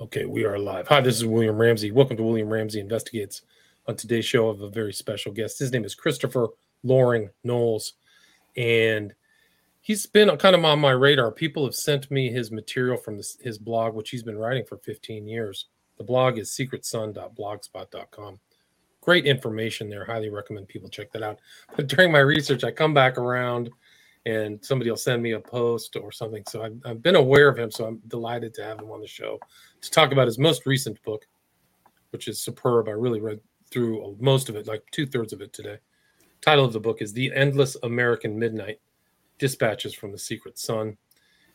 Okay, we are live. Hi, this is William Ramsey. Welcome to William Ramsey Investigates. On today's show, of a very special guest. His name is Christopher Loring Knowles, and he's been kind of on my radar. People have sent me his material from this, his blog, which he's been writing for 15 years. The blog is secretsun.blogspot.com. Great information there. Highly recommend people check that out. But during my research, I come back around and somebody will send me a post or something. So I've, I've, been aware of him. So I'm delighted to have him on the show to talk about his most recent book, which is superb. I really read through most of it, like two thirds of it today. Title of the book is The Endless American Midnight Dispatches from the Secret Sun.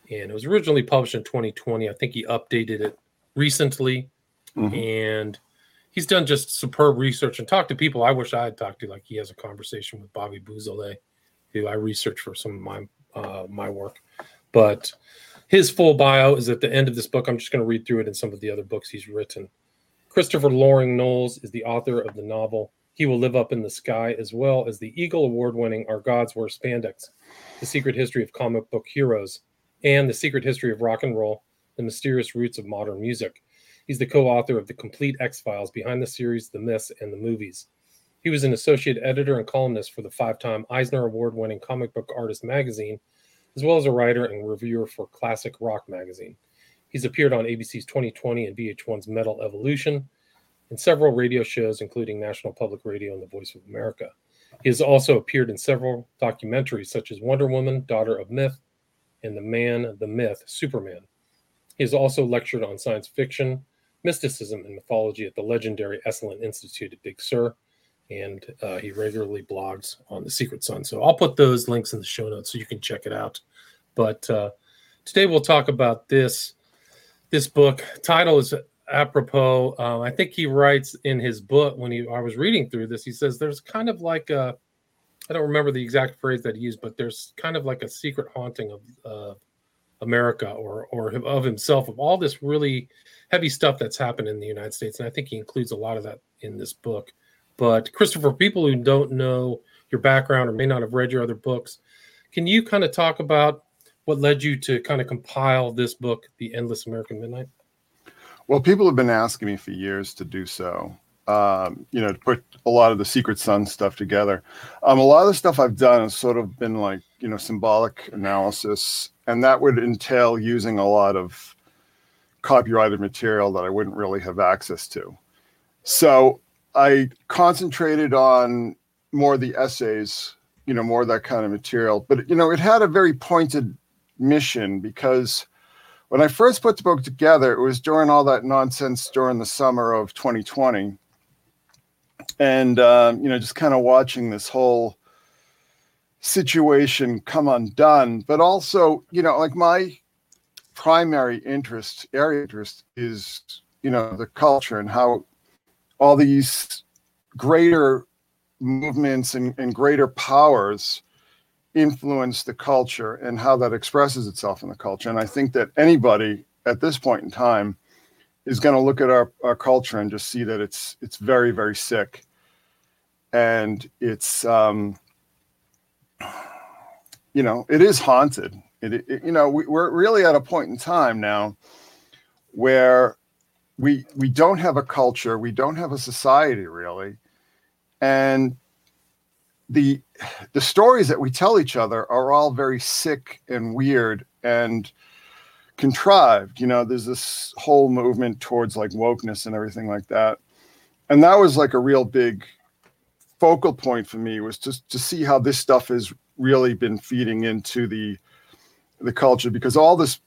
And it was originally published in 2020. I think he updated it recently. Mm-hmm. And he's done just superb research and talked to people I wish I had talked to. Like he has a conversation with Bobby Beausoleil who I research for some of my uh, my work. But his full bio is at the end of this book. I'm just going to read through it in some of the other books he's written. Christopher Loring Knowles is the author of the novel He Will Live Up in the Sky, as well as the Eagle Award winning Our Gods Wear Spandex, The Secret History of Comic Book Heroes, and The Secret History of Rock and Roll, The Mysterious Roots of Modern Music. He's the co author of The Complete X Files Behind the Series, the Myths, and the Movies. He was an associate editor and columnist for the five time Eisner Award winning Comic Book Artist magazine, as well as a writer and reviewer for Classic Rock magazine. He's appeared on ABC's 2020 and VH1's Metal Evolution and several radio shows, including National Public Radio and The Voice of America. He has also appeared in several documentaries such as Wonder Woman, Daughter of Myth, and The Man, of the Myth, Superman. He has also lectured on science fiction, mysticism, and mythology at the legendary Esalen Institute at Big Sur and uh, he regularly blogs on the Secret Sun. So I'll put those links in the show notes so you can check it out. But uh, today we'll talk about this this book. Title is apropos. Uh, I think he writes in his book when he I was reading through this. He says there's kind of like a I don't remember the exact phrase that he used, but there's kind of like a secret haunting of uh, America or or of himself of all this really heavy stuff that's happened in the United States, and I think he includes a lot of that in this book. But Christopher, people who don't know your background or may not have read your other books, can you kind of talk about what led you to kind of compile this book, The Endless American Midnight? Well, people have been asking me for years to do so. Um, you know, to put a lot of the Secret Sun stuff together. Um, a lot of the stuff I've done has sort of been like, you know, symbolic analysis, and that would entail using a lot of copyrighted material that I wouldn't really have access to. So I concentrated on more the essays, you know, more that kind of material. But you know, it had a very pointed mission because when I first put the book together, it was during all that nonsense during the summer of 2020, and um, you know, just kind of watching this whole situation come undone. But also, you know, like my primary interest, area interest, is you know the culture and how all these greater movements and, and greater powers influence the culture and how that expresses itself in the culture. And I think that anybody at this point in time is going to look at our, our culture and just see that it's it's very very sick, and it's um, you know it is haunted. It, it you know we, we're really at a point in time now where we we don't have a culture we don't have a society really. And the the stories that we tell each other are all very sick and weird and contrived you know? There's this whole movement towards like wokeness and everything like that. And that was like a real big focal point for me was just to see how this stuff has really been feeding into the the culture because all this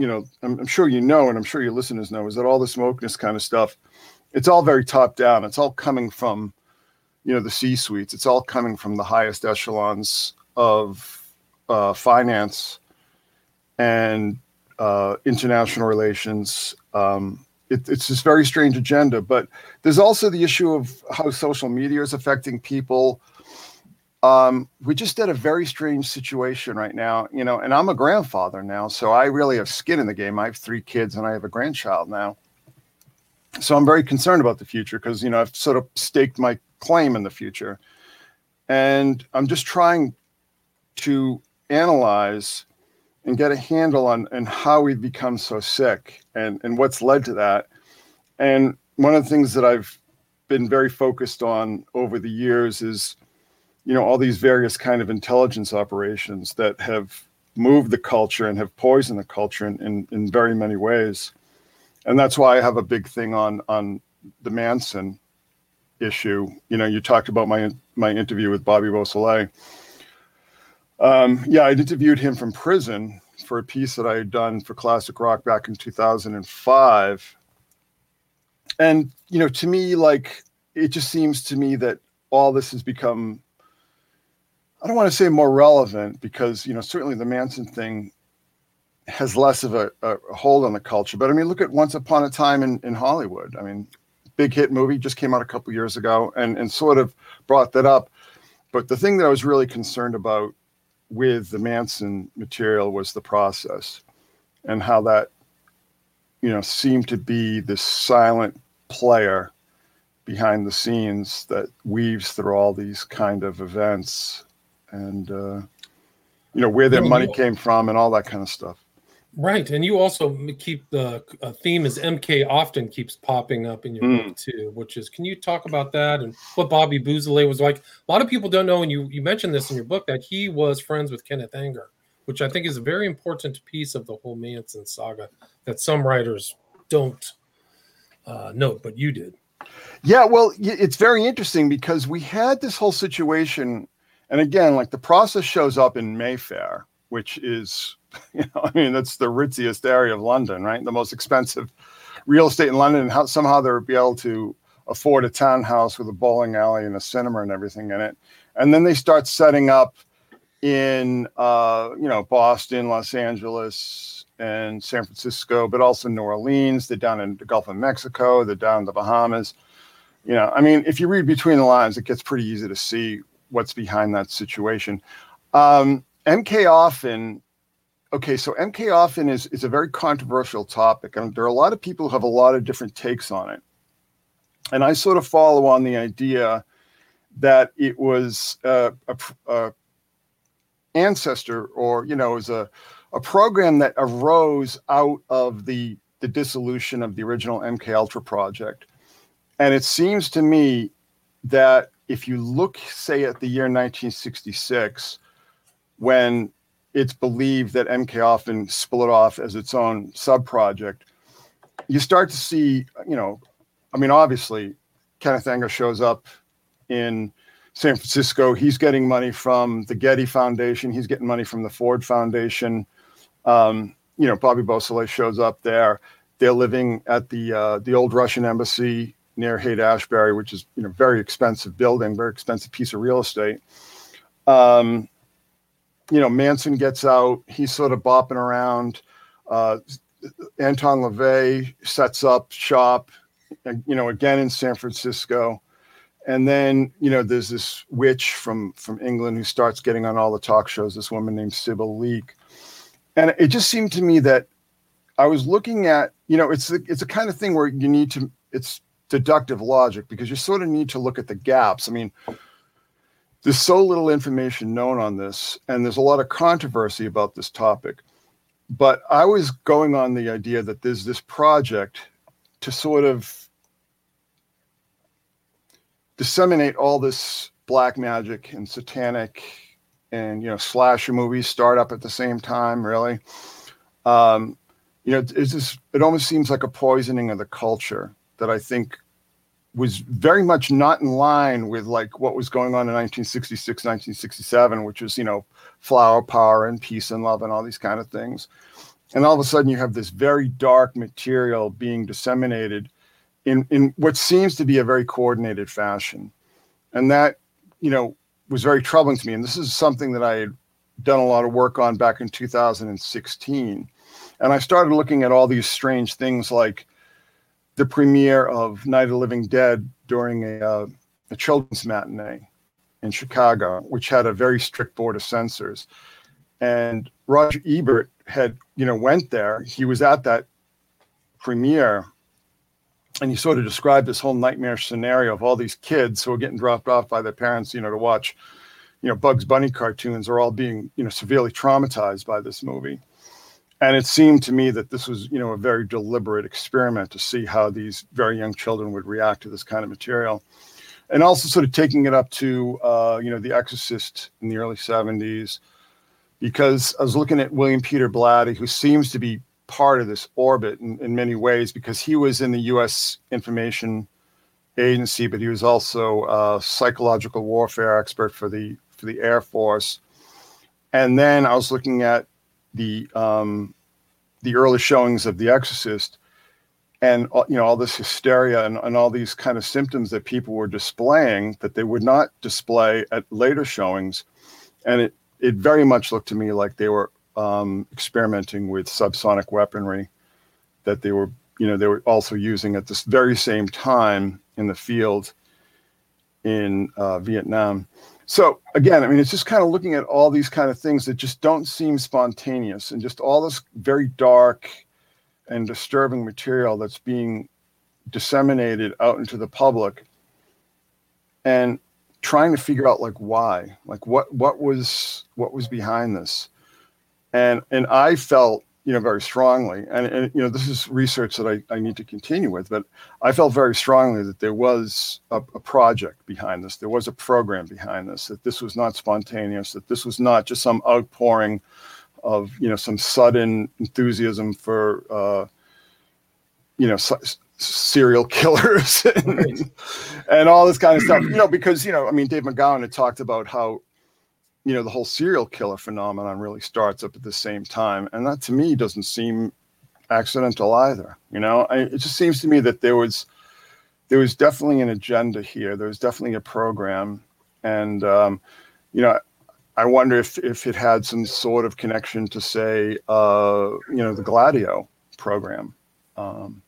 you know, I'm, I'm, sure you know, and I'm sure your listeners know, is that all the smokeness kind of stuff, it's all very top down. It's all coming from, you know, the C suites. It's all coming from the highest echelons of uh, finance and uh, international relations. Um, it, it's this very strange agenda, but there's also the issue of how social media is affecting people um, we just had a very strange situation right now, you know, and I'm a grandfather now, so I really have skin in the game. I have three kids and I have a grandchild now. So I'm very concerned about the future because, you know, I've sort of staked my claim in the future. And I'm just trying to analyze and get a handle on and how we've become so sick and and what's led to that. And one of the things that I've been very focused on over the years is, you know, all these various kind of intelligence operations that have moved the culture and have poisoned the culture in, in, in very many ways. And that's why I have a big thing on on the Manson issue. You know, you talked about my my interview with Bobby Beausoleil. Um, yeah, I interviewed him from prison for a piece that I had done for Classic Rock back in 2005. And, you know, to me, like, it just seems to me that all this has become, I don't want to say more relevant because, you know, certainly the Manson thing has less of a, a hold on the culture. But I mean, look at Once Upon a Time in, in Hollywood. I mean, big hit movie just came out a couple years ago and, and sort of brought that up. But the thing that I was really concerned about with the Manson material was the process and how that, you know, seemed to be this silent player behind the scenes that weaves through all these kind of events and, uh, you know, where their money came from and all that kind of stuff. Right, and you also keep the uh, theme is MK Ofon keeps popping up in your mm. book too, which is can you talk about that and what Bobby Beausoleil was like? A lot of people don't know, and you you mentioned this in your book that he was friends with Kenneth Anger, which I think is a very important piece of the whole Manson saga that some writers don't uh, note, but you did. Yeah, well, it's very interesting because we had this whole situation, and again, like the process shows up in Mayfair, which is You know, I mean, that's the ritziest area of London, right? The most expensive real estate in London, and how somehow they would be able to afford a townhouse with a bowling alley and a cinema and everything in it. And then they start setting up in, uh, you know, Boston, Los Angeles, and San Francisco, but also New Orleans. They're down in the Gulf of Mexico. They're down in the Bahamas. You know, I mean, if you read between the lines, it gets pretty easy to see what's behind that situation. Um, MK Ofon okay, so MK Ofon is is a very controversial topic, and there are a lot of people who have a lot of different takes on it. And I sort of follow on the idea that it was a, a, ancestor, or you know, is a a program that arose out of the the dissolution of the original MK Ultra project. And it seems to me that if you look, say, at the year 1966, when it's believed that MK Ofon split off as its own sub project. You start to see, you know, I mean, obviously, Kenneth Anger shows up in San Francisco. He's getting money from the Getty Foundation. He's getting money from the Ford Foundation. Um, you know, Bobby Beausoleil shows up there. They're living at the uh, the old Russian embassy near Haight Ashbury, which is you know very expensive building, very expensive piece of real estate. Um, you know, Manson gets out. He's sort of bopping around. Uh, Anton LaVey sets up shop, you know, again in San Francisco. And then, you know, there's this witch from from England who starts getting on all the talk shows. This woman named Sybil Leek, and it just seemed to me that I was looking at, you know, it's it's a kind of thing where you need to. It's deductive logic because you sort of need to look at the gaps. I mean, there's so little information known on this, and there's a lot of controversy about this topic. But I was going on the idea that there's this project to sort of disseminate all this black magic and satanic and you know slasher movies start up at the same time really um, you know it's just it almost seems like a poisoning of the culture that i think was very much not in line with like what was going on in 1966 1967 which was you know flower power and peace and love and all these kind of things. And all of a sudden you have this very dark material being disseminated in in what seems to be a very coordinated fashion. And that you know was very troubling to me. And this is something that i had done a lot of work on back in 2016 and i started looking at all these strange things like the premiere of Night of the Living Dead during a, uh, a children's matinee in Chicago, which had a very strict board of censors. And Roger Ebert had, you know, went there. He was at that premiere, and he sort of described this whole nightmare scenario of all these kids who are getting dropped off by their parents, you know, to watch, you know, Bugs Bunny cartoons are all being, you know, severely traumatized by this movie. And it seemed to me that this was you know a very deliberate experiment to see how these very young children would react to this kind of material. And also sort of taking it up to uh, you know the exorcist in the early 70s because i was looking at william peter blatty who seems to be part of this orbit in, in many ways because he was in the us information agency but he was also a psychological warfare expert for the for the air force. And then i was looking at the um, the early showings of The Exorcist, and uh, you know all this hysteria and, and all these kind of symptoms that people were displaying that they would not display at later showings, and it it very much looked to me like they were um, experimenting with subsonic weaponry that they were you know they were also using at this very same time in the field in uh, Vietnam. So again, I mean, it's just kind of looking at all these kind of things that just don't seem spontaneous and just all this very dark and disturbing material that's being disseminated out into the public and trying to figure out like why? Like what what was what was behind this? And and i felt you know, very strongly. And, and, you know, this is research that I, I need to continue with, but I felt very strongly that there was a, a, project behind this. There was a program behind this, that this was not spontaneous, that this was not just some outpouring of, you know, some sudden enthusiasm for, uh, you know, serial killers and, and all this kind of stuff, you know, because, you know, I mean, Dave McGowan had talked about how you know the whole serial killer phenomenon really starts up at the same time and that to me doesn't seem accidental either you know? I, it just seems to me that there was there was definitely an agenda here there was definitely a program and um, you know i wonder if if it had some sort of connection to say uh, you know the gladio program. Um,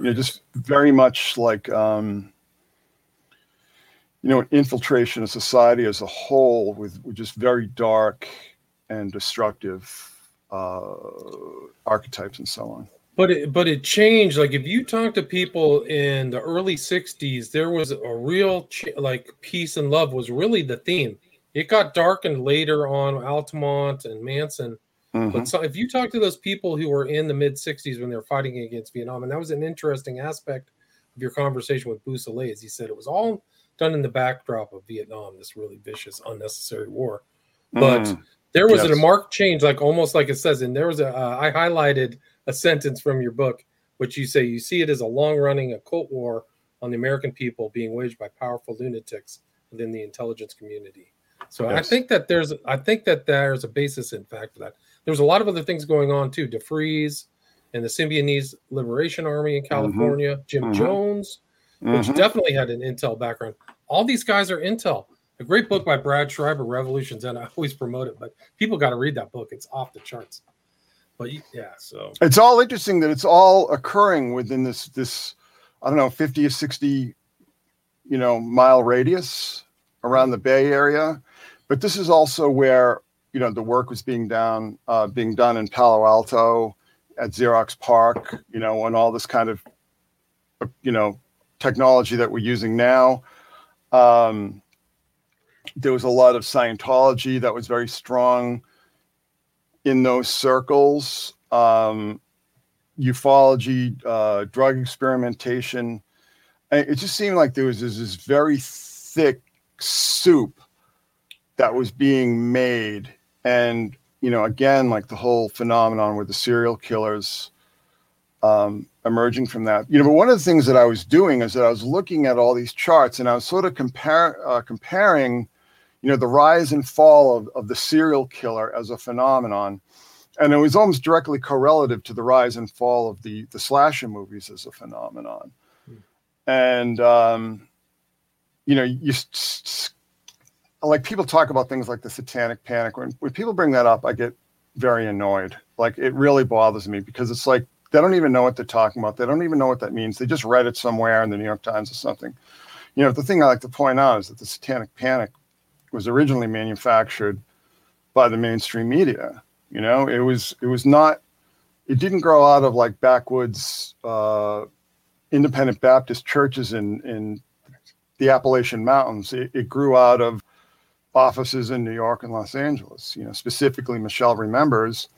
you know just very much like um, you know, infiltration of society as a whole with, with just very dark and destructive uh, archetypes and so on. But it, but it changed. Like if you talk to people in the early '60s, there was a real ch- like peace and love was really the theme. It got darkened later on Altamont and Manson. Mm-hmm. But so if you talk to those people who were in the mid '60s when they were fighting against Vietnam, and that was an interesting aspect of your conversation with Beausoleil, as he said it was all done in the backdrop of Vietnam, this really vicious, unnecessary war. But mm, there was yes. a marked change, like almost like it says, and there was a. Uh, I highlighted a sentence from your book, which you say you see it as a long-running occult war on the American people being waged by powerful lunatics within the intelligence community. So yes. I think that there's, I think that there's a basis, in fact, for that. There's a lot of other things going on too. DeFreeze and the Symbionese Liberation Army in mm-hmm. California, mm-hmm. Jim mm-hmm. Jones, which mm-hmm. definitely had an intel background. All these guys are intel. A great book by Brad Schreiber, Revolutions, and I always promote it, but people got to read that book. It's off the charts. But yeah, so it's all interesting that it's all occurring within this this I don't know 50 or 60 you know mile radius around the Bay Area, but this is also where you know the work was being done uh, being done in Palo Alto at Xerox PARC, you know, and all this kind of you know technology that we're using now. Um, there was a lot of Scientology that was very strong in those circles. Um, ufology, uh, drug experimentation. And it just seemed like there was this, this very thick soup that was being made. And, you know, again, like the whole phenomenon with the serial killers um, emerging from that. You know, but one of the things that I was doing is that I was looking at all these charts and I was sort of compare, uh, comparing, you know, the rise and fall of, of the serial killer as a phenomenon. And it was almost directly correlative to the rise and fall of the, the slasher movies as a phenomenon. Hmm. And, um, you know, you like people talk about things like the satanic panic. When, when people bring that up, I get very annoyed. Like it really bothers me because it's like they don't even know what they're talking about. They don't even know what that means. They just read it somewhere in the New York Times or something. You know, the thing I like to point out is that the Satanic Panic was originally manufactured by the mainstream media. You know, it was it was not. It didn't grow out of like backwoods uh, independent Baptist churches in in the Appalachian Mountains. It, it grew out of offices in New York and Los Angeles. You know, specifically, Michelle remembers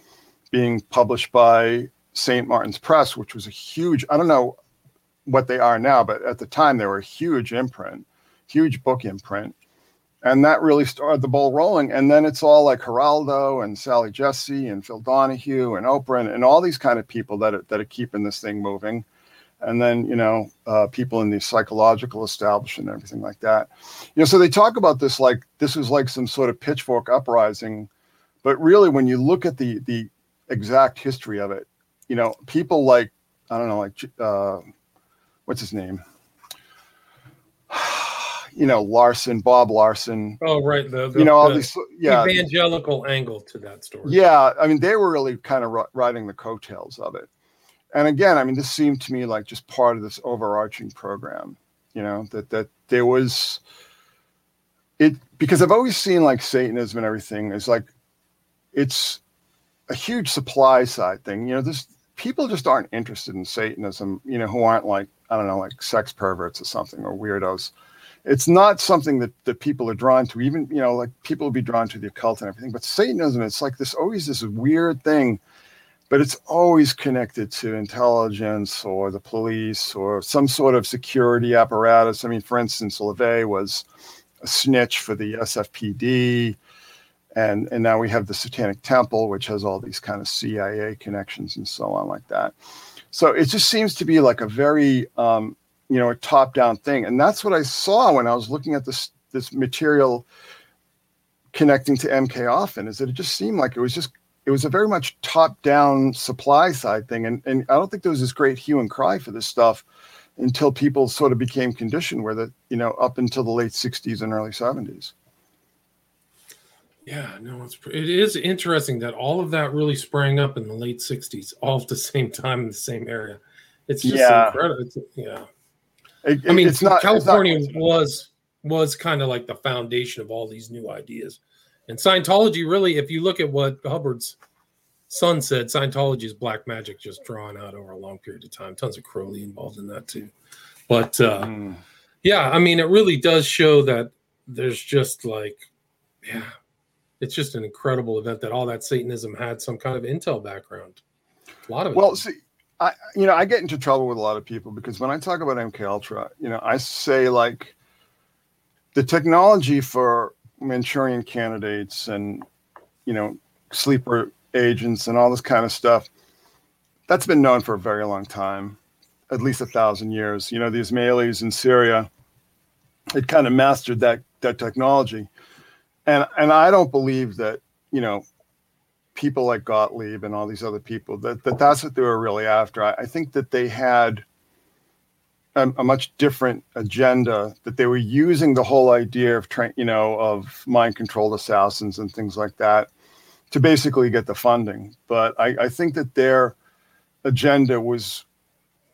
being published by St. Martin's Press, which was a huge, I don't know what they are now, but at the time they were a huge imprint, huge book imprint. And that really started the ball rolling. And then it's all like Geraldo and Sally Jessy and Phil Donahue and Oprah and, and all these kind of people that are, that are keeping this thing moving. And then, you know, uh, people in the psychological establishment and everything like that. You know, so they talk about this like this was like some sort of pitchfork uprising. But really, when you look at the the exact history of it, you know, people like, I don't know, like, uh, what's his name? you know Larson, Bob Larson. Oh, right. The, the you know all the these, yeah, evangelical angle to that story. yeah. I mean, they were really kind of riding the coattails of it. And again, I mean, this seemed to me like just part of this overarching program. You know that that there was it because I've always seen like Satanism and everything is like it's a huge supply side thing. You know, this people just aren't interested in Satanism. You know, who aren't like I don't know, like sex perverts or something or weirdos. It's not something that, that people are drawn to. Even you know like people will be drawn to the occult and everything but satanism it's like this always this weird thing but it's always connected to intelligence or the police or some sort of security apparatus. I mean for instance LaVey was a snitch for the sfpd and and now we have the satanic temple which has all these kind of cia connections and so on like that. So it just seems to be like a very um, you know a top down thing. And that's what i saw when i was looking at this this material connecting to MK Ofon is that it just seemed like it was just it was a very much top down supply side thing. And, and i don't think there was this great hue and cry for this stuff until people sort of became conditioned with it you know up until the late 60s and early 70s yeah no it's it is interesting that all of that really sprang up in the late 60s all at the same time in the same area it's just yeah. incredible it's, yeah it, I mean, it's not California it's not was was kind of like the foundation of all these new ideas, and Scientology really, if you look at what Hubbard's son said, Scientology is black magic just drawn out over a long period of time. Tons of Crowley involved in that too, but uh, mm. yeah, I mean, it really does show that there's just like, yeah, it's just an incredible event that all that Satanism had some kind of intel background. A lot of it. Well, see, I you know I get into trouble with a lot of people because when I talk about MK Ultra, you know, I say like the technology for Manchurian candidates and you know sleeper agents and all this kind of stuff that's been known for a very long time, at least a thousand years. You know, the Ismailis in Syria had kind of mastered that that technology, and and I don't believe that you know people like Gottlieb and all these other people that, that that's what they were really after. I, I think that they had a, a, much different agenda that they were using the whole idea of train, you know, of mind controlled assassins and things like that to basically get the funding. But I, I think that their agenda was,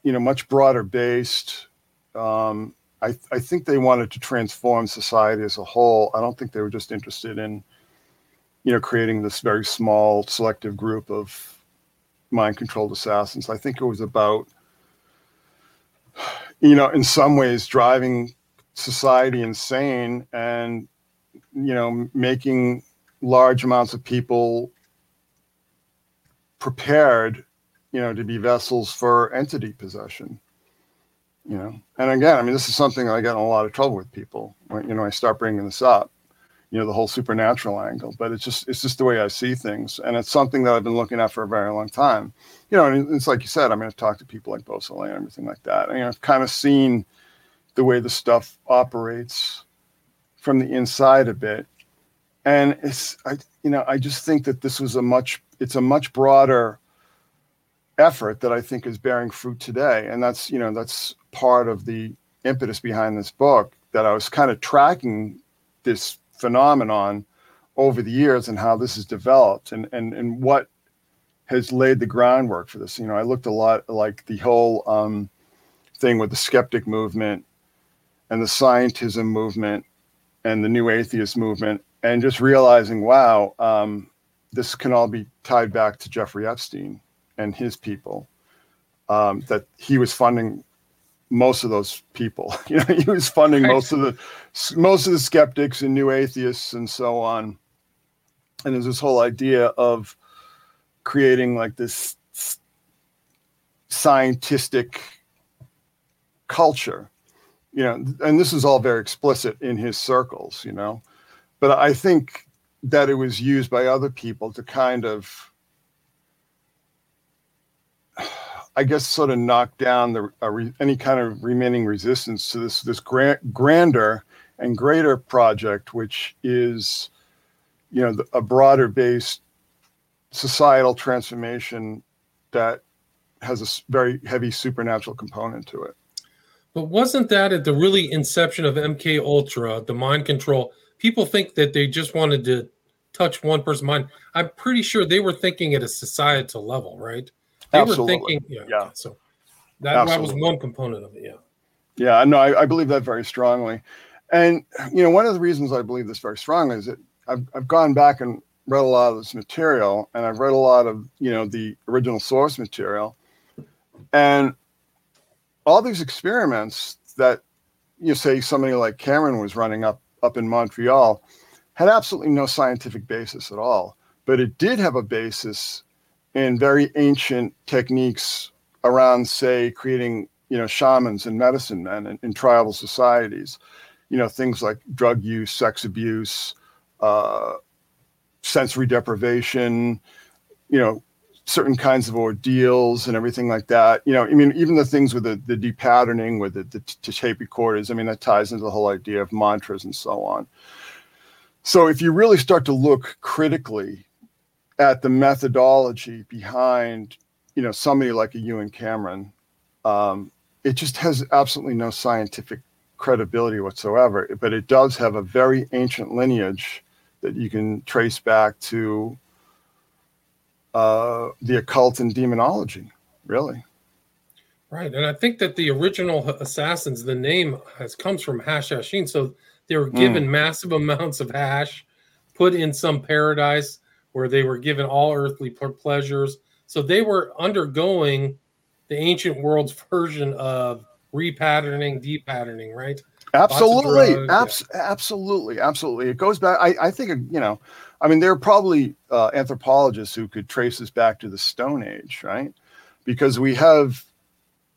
you know, much broader based. Um, I, I think they wanted to transform society as a whole. I don't think they were just interested in you know, creating this very small selective group of mind controlled assassins. I think it was about, you know, in some ways driving society insane and, you know, making large amounts of people prepared, you know, to be vessels for entity possession. You know, and again, I mean, this is something I get in a lot of trouble with people. When, you know, I start bringing this up you know the whole supernatural angle but it's just it's just the way i see things. And it's something that i've been looking at for a very long time. You know and it's like you said i mean i've talked to people like Beausoleil and everything like that. And you know, i've kind of seen the way the stuff operates from the inside a bit. And it's i you know i just think that this was a much it's a much broader effort that i think is bearing fruit today. And that's you know that's part of the impetus behind this book that i was kind of tracking this phenomenon over the years and how this has developed and, and, and what has laid the groundwork for this. You know, I looked a lot like the whole um, thing with the skeptic movement and the scientism movement and the new atheist movement, and just realizing, wow, um, this can all be tied back to Jeffrey Epstein and his people. Um, that he was funding most of those people. You know, he was funding right. most of the most of the skeptics and new atheists and so on. And there's this whole idea of creating like this scientific culture you know and this is all very explicit in his circles you know but i think that it was used by other people to kind of i guess sort of knock down the uh, re, any kind of remaining resistance to this this grand, grander and greater project which is you know the, a broader based societal transformation that has a very heavy supernatural component to it but wasn't that at the really inception of MK Ultra, the mind control? People think that they just wanted to touch one person's mind. I'm pretty sure they were thinking at a societal level, right? They Absolutely. were thinking, yeah. yeah. So that, that, was one component of it, yeah. Yeah, no, I, I, believe that very strongly. And, you know, one of the reasons I believe this very strongly is that I've, I've gone back and read a lot of this material and I've read a lot of, you know, the original source material. And all these experiments that you say somebody like Cameron was running up up in Montreal had absolutely no scientific basis at all, but it did have a basis in very ancient techniques around, say, creating you know shamans and medicine men in, in tribal societies. You know things like drug use, sex abuse, uh, sensory deprivation. You know certain kinds of ordeals and everything like that. You know, I mean, even the things with the, the depatterning with the, the, tape recorders, I mean, that ties into the whole idea of mantras and so on. So if you really start to look critically at the methodology behind, you know, somebody like a Ewen Cameron, um, it just has absolutely no scientific credibility whatsoever. But it does have a very ancient lineage that you can trace back to uh, the occult and demonology, really. Right, and I think that the original assassins, the name has comes from Hashashin. So they were given mm. massive amounts of hash, put in some paradise where they were given all earthly pleasures. So they were undergoing the ancient world's version of repatterning, depatterning, right? Absolutely, Abs- yeah. absolutely, absolutely. It goes back. I, I think you know I mean, there are probably uh, anthropologists who could trace this back to the Stone Age, right? Because we have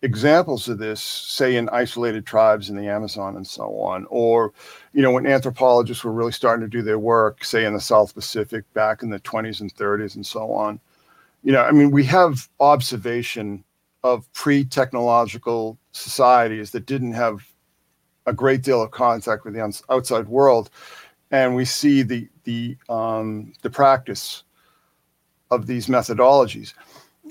examples of this, say, in isolated tribes in the Amazon and so on, or, you know, when anthropologists were really starting to do their work, say, in the South Pacific back in the 20s and 30s and so on. You know, I mean, we have observation of pre technological societies that didn't have a great deal of contact with the outside world and we see the the um, the practice of these methodologies.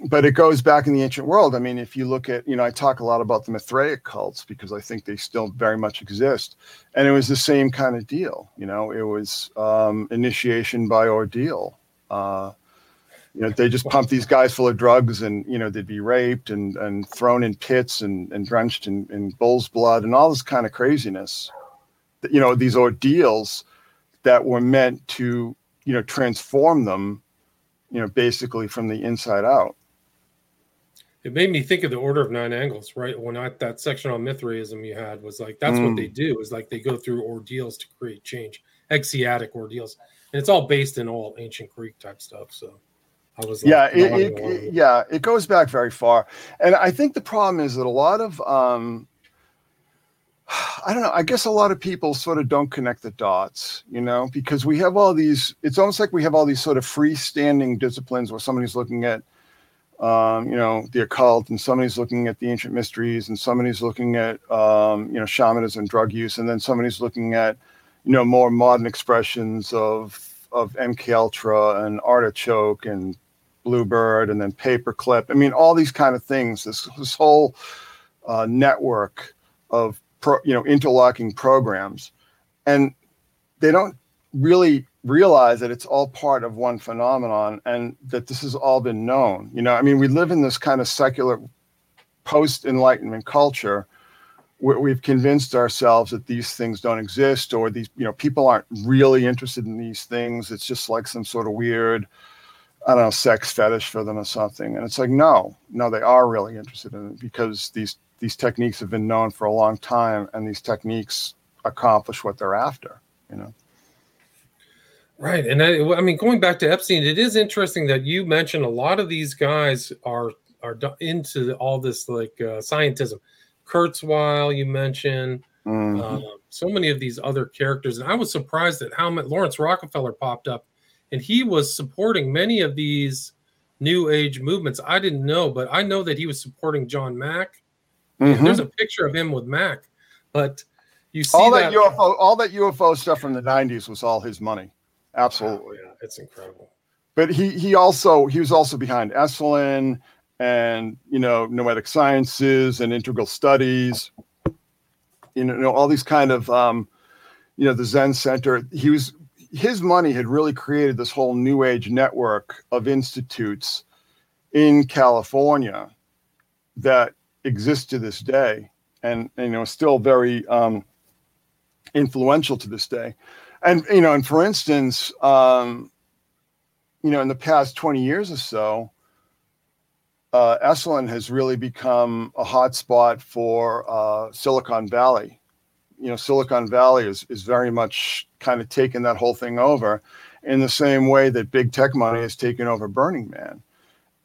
But it goes back in the ancient world. I mean, if you look at, you know, I talk a lot about the Mithraic cults because I think they still very much exist, and it was the same kind of deal. You know, it was um, initiation by ordeal. Uh, you know, they just pumped these guys full of drugs, and you know, they'd be raped and and thrown in pits and and drenched in, in bull's blood and all this kind of craziness. You know, these ordeals that were meant to you know transform them you know basically from the inside out it made me think of the order of nine angles right when I, that section on mithraism you had was like that's mm. what they do is like they go through ordeals to create change ecstatic ordeals and it's all based in all ancient greek type stuff so I was like, yeah it, it, it, yeah it goes back very far and i think the problem is that a lot of um I don't know. I guess a lot of people sort of don't connect the dots, you know, because we have all these, it's almost like we have all these sort of freestanding disciplines where somebody's looking at, um, you know, the occult and somebody's looking at the ancient mysteries and somebody's looking at, um, you know, shamanism, drug use, and then somebody's looking at, you know, more modern expressions of, of MK Ultra and artichoke and bluebird and then paperclip. I mean, all these kind of things, this, this whole uh, network of pro, you know interlocking programs and they don't really realize that it's all part of one phenomenon and that this has all been known. You know i mean we live in this kind of secular post enlightenment culture where we've convinced ourselves that these things don't exist or these you know people aren't really interested in these things. It's just like some sort of weird i don't know sex fetish for them or something. And it's like no no they are really interested in it because these these techniques have been known for a long time and these techniques accomplish what they're after you know Right, and I, I, mean, going back to Epstein, it is interesting that you mentioned a lot of these guys are are into all this like uh, scientism. Kurzweil, you mentioned, mm-hmm. uh, so many of these other characters, and I was surprised at how much Laurance Rockefeller popped up, and he was supporting many of these new age movements. I didn't know, but I know that he was supporting John Mack. Mm-hmm. There's a picture of him with Mack, but you see all that, that UFO, all that UFO stuff from the '90s was all his money. Absolutely. yeah, it's incredible. But he he also he was also behind Esalen and you know noetic sciences and integral studies. You know know all these kind of um, you know the Zen Center. He was his money had really created this whole new age network of institutes in California that exist to this day and, and you know still very um, influential to this day and you know, and for instance, um, you know, in the past 20 years or so, uh, Esalen has really become a hotspot for uh, Silicon Valley. You know, Silicon Valley is is very much kind of taken that whole thing over, in the same way that big tech money has taken over Burning Man.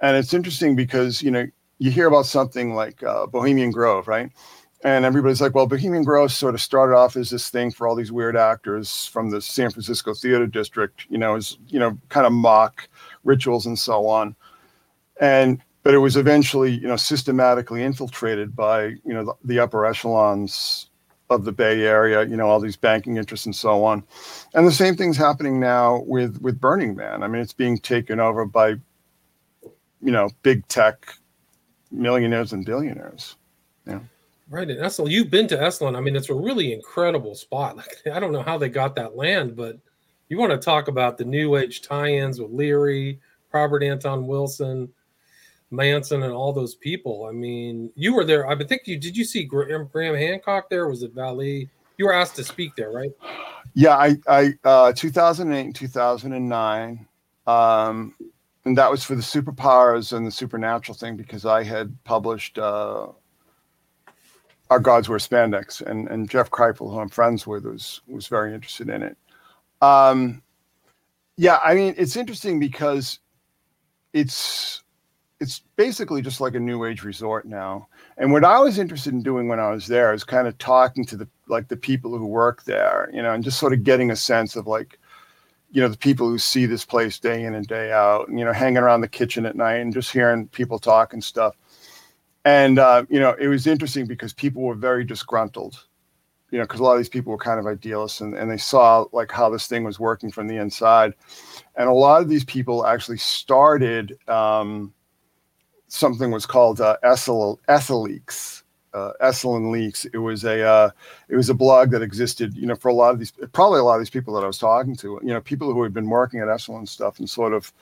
And it's interesting because you know you hear about something like uh, Bohemian Grove, right? And everybody's like, well, Bohemian Grove sort of started off as this thing for all these weird actors from the San Francisco theater district, you know, as you know, kind of mock rituals and so on. And but it was eventually, you know, systematically infiltrated by, you know, the, the upper echelons of the Bay Area, you know, all these banking interests and so on. And the same thing's happening now with with Burning Man. I mean, it's being taken over by, you know, big tech millionaires and billionaires. Yeah. Right in Esalen, you've been to Esalen. I mean, it's a really incredible spot. Like, I don't know how they got that land, but you want to talk about the New Age tie-ins with Leary, Robert Anton Wilson, Manson, and all those people. I mean, you were there. I think you did. You see Graham, Graham Hancock there? Was it Valley? You were asked to speak there, right? Yeah, I, I, uh, 2008, and 2009. Um, and that was for the superpowers and the supernatural thing because I had published uh, our gods wear spandex, and and Jeff Kripal, who I'm friends with, was was very interested in it. Um, yeah, I mean, it's interesting because it's it's basically just like a new age resort now. And what I was interested in doing when I was there is kind of talking to the like the people who work there, you know, and just sort of getting a sense of like, you know, the people who see this place day in and day out, and, you know, hanging around the kitchen at night and just hearing people talk and stuff and uh, you know it was interesting because people were very disgruntled you know because a lot of these people were kind of idealists and, and they saw like how this thing was working from the inside and a lot of these people actually started um, something was called uh, Leaks. Uh, Esalen Leaks. It was a uh, it was a blog that existed, you know, for a lot of these, probably a lot of these people that I was talking to, you know, people who had been working at Esalen stuff and sort of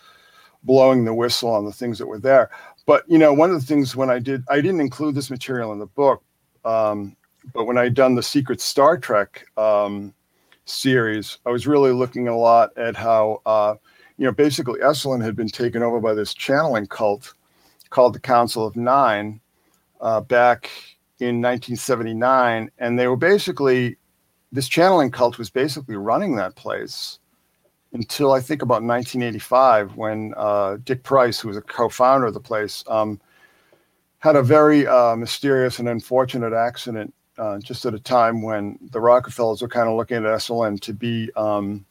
blowing the whistle on the things that were there. But you know, one of the things when I did, I didn't include this material in the book, um, but when I done the Secret Star Trek um, series, I was really looking a lot at how uh, you know basically Esalen had been taken over by this channeling cult called the Council of Nine uh, back in 1979, and they were basically this channeling cult was basically running that place until I think about 1985 when uh, Dick Price, who was a co-founder of the place, um, had a very uh, mysterious and unfortunate accident uh, just at a time when the Rockefellers were kind of looking at Esalen to be um,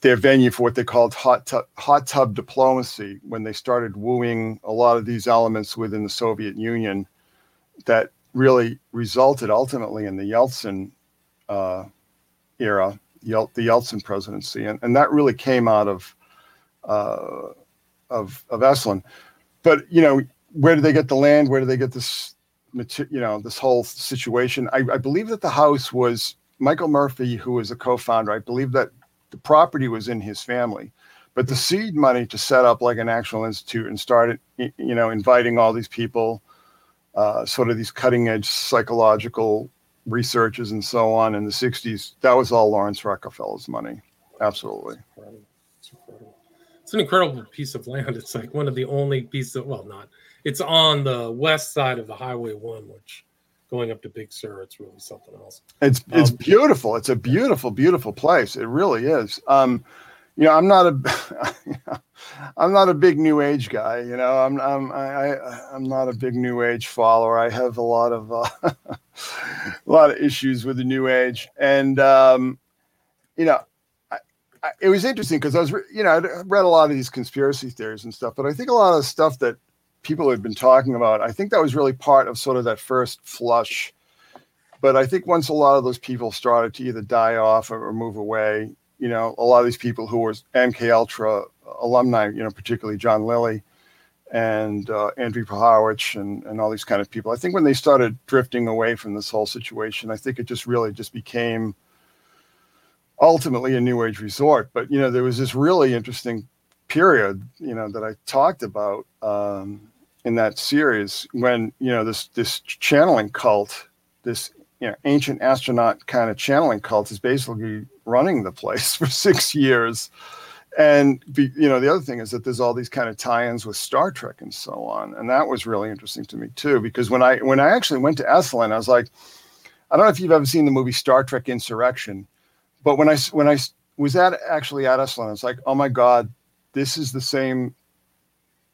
their venue for what they called hot, hot tub diplomacy when they started wooing a lot of these elements within the Soviet Union that really resulted ultimately in the Yeltsin uh, era Yel- the Yeltsin presidency, and, and that really came out of uh, of of Esalen. But you know, where do they get the land? Where do they get this? You know, this whole situation. I, I believe that the house was Michael Murphy, who was a co-founder. I believe that the property was in his family, but the seed money to set up like an actual institute and started, you know, inviting all these people, uh, sort of these cutting edge psychological researches and so on in the 60s, that was all Laurance Rockefeller's money. Absolutely. It's, it's an incredible piece of land. It's like one of the only pieces of, well, not, it's on the west side of the Highway 1, which going up to Big Sur, it's really something else. It's it's um, beautiful. It's a beautiful, beautiful place. It really is. Um, you know, I'm not a, I'm not a big New Age guy. You know, I'm I'm I, I'm not a big New Age follower. I have a lot of uh, a lot of issues with the New Age, and um, you know, I, I, it was interesting because I was, you know, I read a lot of these conspiracy theories and stuff, but I think a lot of the stuff that people had been talking about, I think that was really part of sort of that first flush. But I think once a lot of those people started to either die off or move away, you know, a lot of these people who were MK Ultra alumni, you know, particularly John Lilly and uh, Andrew Puharich and, and all these kind of people. I think when they started drifting away from this whole situation, I think it just really just became ultimately a new age resort. But, you know, there was this really interesting period, you know, that I talked about um, in that series when, you know, this, this channeling cult, this, you know, ancient astronaut kind of channeling cult is basically running the place for six years. And be, you know the other thing is that there's all these kind of tie-ins with star trek and so on. And that was really interesting to me too because when i when i actually went to esalen i was like i don't know if you've ever seen the movie star trek insurrection but when i when i was at actually at esalen i was like oh my god this is the same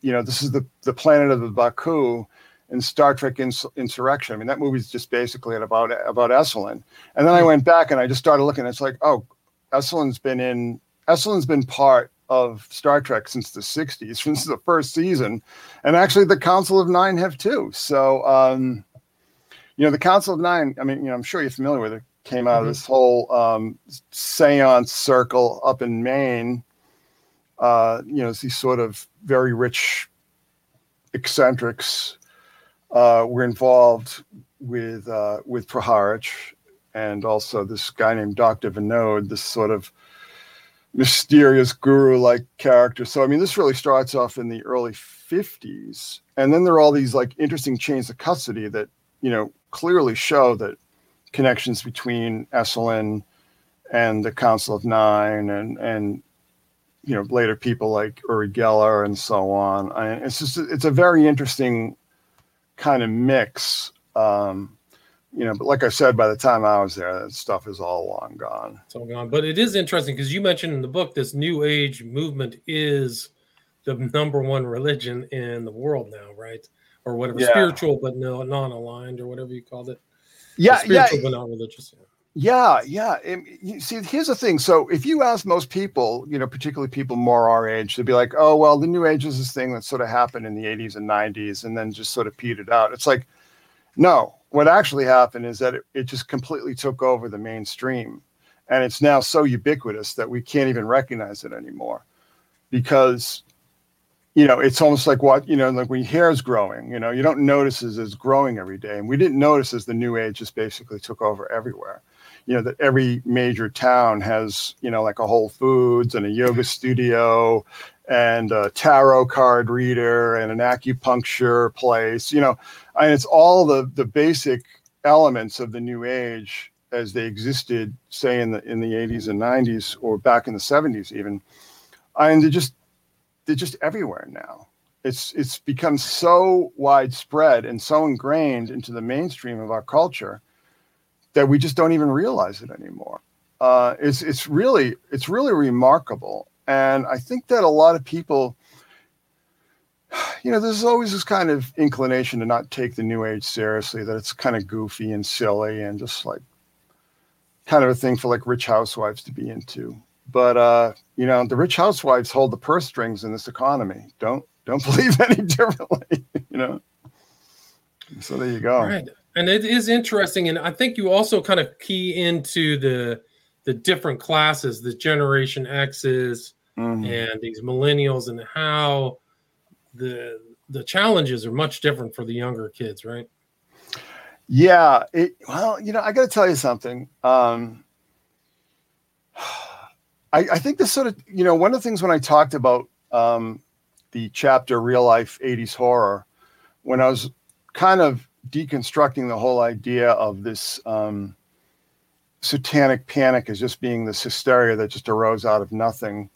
you know this is the the planet of the Ba'ku in Star Trek Ins- Insurrection. I mean, that movie's just basically about about Esalen. And then I hmm. went back and I just started looking. It's like, oh, Esalen's been in Esalen's been part of Star Trek since the 60s, since the first season. And actually, the Council of Nine have too. So, um, you know, the Council of Nine, I mean, you know, I'm sure you're familiar with it, came out mm-hmm. of this whole um, seance circle up in Maine. Uh, you know, these sort of very rich eccentrics uh, were involved with uh, with Puharich and also this guy named Dr. Vinod, this sort of mysterious guru like character. So, I mean, this really starts off in the early 50s. And then there are all these like interesting chains of custody that, you know, clearly show that connections between Esalen and the Council of Nine and, and, you know, later people like Uri Geller and so on. And it's just, it's a very interesting kind of mix. Um, you know, but like I said, by the time I was there, that stuff is all long gone. It's all gone. But it is interesting because you mentioned in the book this new age movement is the number one religion in the world now, right? Or whatever, yeah. spiritual but no non-aligned or whatever you called it. Yeah, spiritual yeah. but not religious. Yeah, yeah. yeah. see, here's the thing. So, if you ask most people, you know, particularly people more our age, they'd be like, "Oh, well, the New Age is this thing that sort of happened in the '80s and '90s, and then just sort of petered out." It's like, no, what actually happened is that it, it just completely took over the mainstream and it's now so ubiquitous that we can't even recognize it anymore because you know it's almost like what you know like when your hair is growing you know you don't notice as it's growing every day and we didn't notice as the new age just basically took over everywhere you know that every major town has you know like a whole foods and a yoga studio and a tarot card reader and an acupuncture place you know and it's all the the basic elements of the new age as they existed say in the in the 80s and 90s or back in the 70s even. And they're just they're just everywhere now. It's it's become so widespread and so ingrained into the mainstream of our culture that we just don't even realize it anymore uh, it's it's really it's really remarkable and I think that a lot of people, you know, there's always this kind of inclination to not take the new age seriously, that it's kind of goofy and silly and just like kind of a thing for like rich housewives to be into. But uh, you know, the rich housewives hold the purse strings in this economy. Don't don't believe any differently, you know. So there you go. Right. And it is interesting. And I think you also kind of key into the the different classes, the generation X's, mm-hmm. and these millennials and how the the challenges are much different for the younger kids, right? Yeah. It, well, you know, I got to tell you something. Um, I, I, think this sort of, you know, one of the things when I talked about um, the chapter real life 80s horror, when I was kind of deconstructing the whole idea of this um, satanic panic as just being this hysteria that just arose out of nothing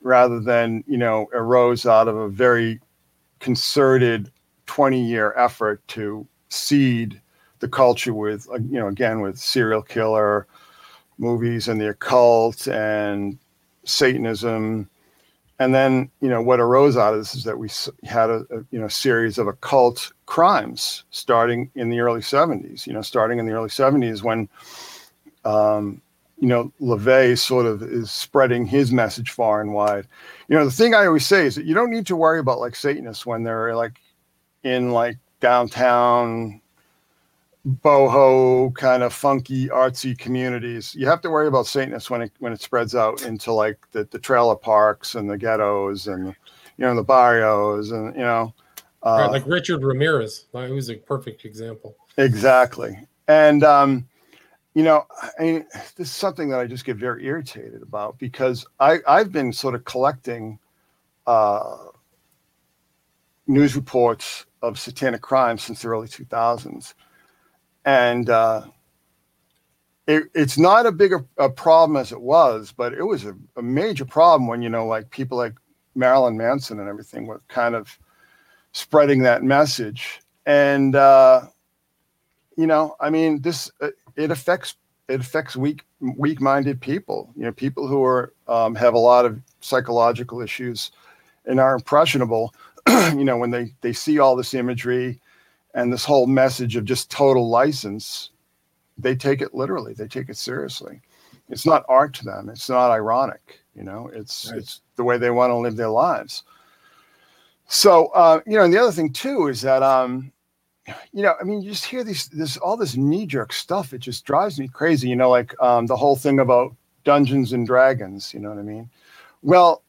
rather than you know arose out of a very concerted 20 year effort to seed the culture with uh, you know again with serial killer movies and the occult and Satanism. And then, you know, what arose out of this is that we had a, a, you know series of occult crimes starting in the early 70s. You know, starting in the early 70s when, um, you know, LaVey sort of is spreading his message far and wide. You know, the thing I always say is that you don't need to worry about like Satanists when they're like in like downtown boho kind of funky artsy communities. You have to worry about satanists when it when it spreads out into like the, the trailer parks and the ghettos and you know the barrios and you know uh, right, like richard ramirez. Was a perfect example. Exactly. And um you know i mean this is something that i just get very irritated about because i i've been sort of collecting uh news reports of satanic crime since the early 2000s and uh, it, it's not a bigger a problem as it was, but it was a, a, major problem when you know, like people like Marilyn Manson and everything were kind of spreading that message, and uh, you know, I mean, this uh, it affects it affects weak weak minded people. You know, people who are um, have a lot of psychological issues and are impressionable. you know, when they they see all this imagery and this whole message of just total license, they take it literally. They take it seriously. It's not art to them. It's not ironic. You know, it's right. it's the way they want to live their lives. So uh, you know, and the other thing too is that um, you know, I mean, you just hear these this all this knee jerk stuff. It just drives me crazy. You know, like um, the whole thing about Dungeons and Dragons. You know what I mean? Well,